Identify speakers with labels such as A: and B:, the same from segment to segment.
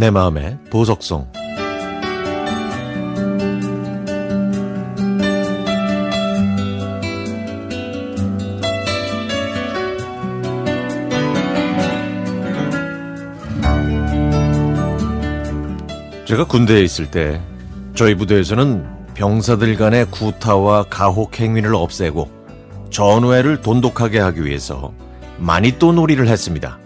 A: 내 마음의 보석송 제가 군대에 있을 때 저희 부대에서는 병사들 간의 구타와 가혹 행위를 없애고 전우회를 돈독하게 하기 위해서 많이 또 놀이를 했습니다.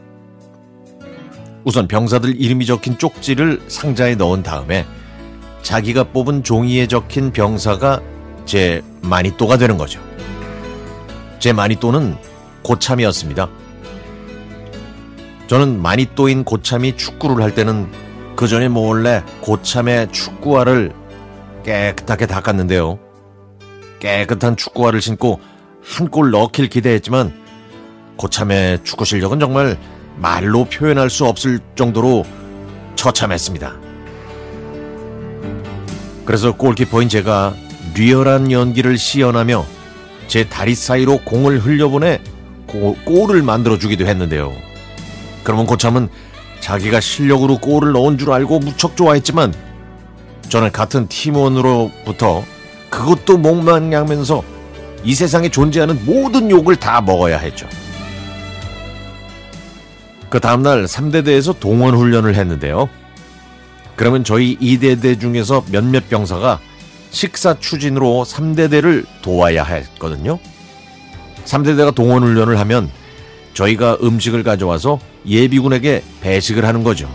A: 우선 병사들 이름이 적힌 쪽지를 상자에 넣은 다음에 자기가 뽑은 종이에 적힌 병사가 제 마니또가 되는 거죠. 제 마니또는 고참이었습니다. 저는 마니또인 고참이 축구를 할 때는 그 전에 몰래 고참의 축구화를 깨끗하게 닦았는데요. 깨끗한 축구화를 신고 한 골 넣길 기대했지만 고참의 축구 실력은 정말 말로 표현할 수 없을 정도로 처참했습니다. 그래서 골키퍼인 제가 리얼한 연기를 시연하며 제 다리 사이로 공을 흘려보내 고, 골을 만들어주기도 했는데요. 그러면 고참은 자기가 실력으로 골을 넣은 줄 알고 무척 좋아했지만 저는 같은 팀원으로부터 그것도 목망하면서 이 세상에 존재하는 모든 욕을 다 먹어야 했죠. 그 다음날 3대대에서 동원 훈련을 했는데요. 그러면 저희 2대대 중에서 몇몇 병사가 식사 추진으로 3대대를 도와야 했거든요. 3대대가 동원 훈련을 하면 저희가 음식을 가져와서 예비군에게 배식을 하는 거죠.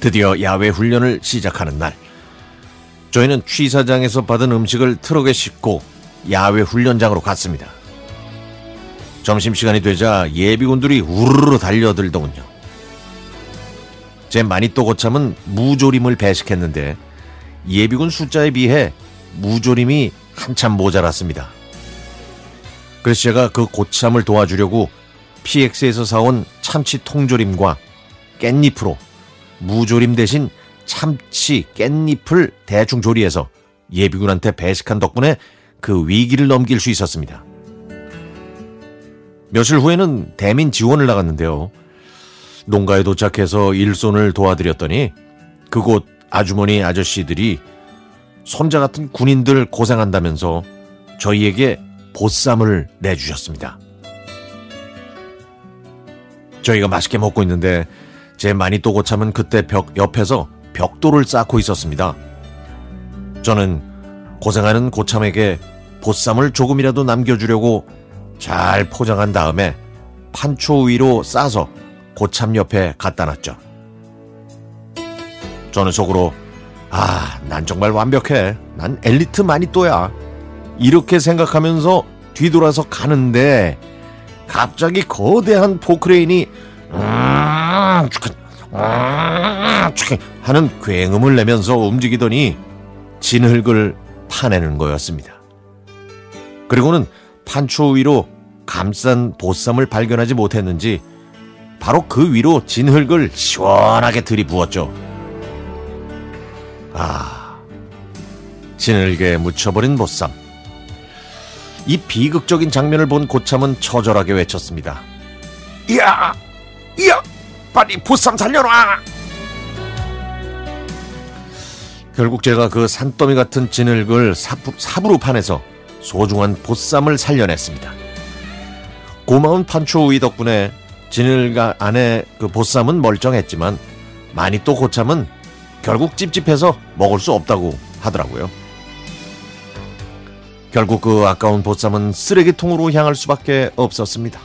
A: 드디어 야외 훈련을 시작하는 날. 저희는 취사장에서 받은 음식을 트럭에 싣고 야외 훈련장으로 갔습니다. 점심시간이 되자 예비군들이 우르르 달려들더군요. 제 마니또 고참은 무조림을 배식했는데 예비군 숫자에 비해 무조림이 한참 모자랐습니다. 그래서 제가 그 고참을 도와주려고 PX에서 사온 참치 통조림과 깻잎으로 무조림 대신 참치 깻잎을 대충 조리해서 예비군한테 배식한 덕분에 그 위기를 넘길 수 있었습니다. 며칠 후에는 대민 지원을 나갔는데요. 농가에 도착해서 일손을 도와드렸더니 그곳 아주머니 아저씨들이 손자 같은 군인들 고생한다면서 저희에게 보쌈을 내주셨습니다. 저희가 맛있게 먹고 있는데 제 마니또 고참은 그때 벽 옆에서 벽돌을 쌓고 있었습니다. 저는 고생하는 고참에게 보쌈을 조금이라도 남겨주려고 잘 포장한 다음에 판초 위로 싸서 고참 옆에 갖다 놨죠. 저는 속으로 아, 난 정말 완벽해. 난 엘리트 마니또야. 이렇게 생각하면서 뒤돌아서 가는데 갑자기 거대한 포크레인이 하는 굉음을 내면서 움직이더니 진흙을 파내는 거였습니다. 그리고는 판초 위로 감싼 보쌈을 발견하지 못했는지 바로 그 위로 진흙을 시원하게 들이부었죠. 아, 진흙에 묻혀버린 보쌈. 이 비극적인 장면을 본 고참은 처절하게 외쳤습니다. 이야! 이야! 빨리 보쌈 살려놔! 결국 제가 그 산더미 같은 진흙을 사부, 삽으로 파내서 소중한 보쌈을 살려냈습니다. 고마운 판초우이 덕분에 진흙 안에 그 보쌈은 멀쩡했지만 많이 또 고참은 결국 찝찝해서 먹을 수 없다고 하더라고요. 결국 그 아까운 보쌈은 쓰레기통으로 향할 수밖에 없었습니다.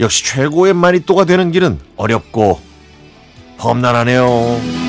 A: 역시 최고의 마니또가 되는 길은 어렵고 험난하네요.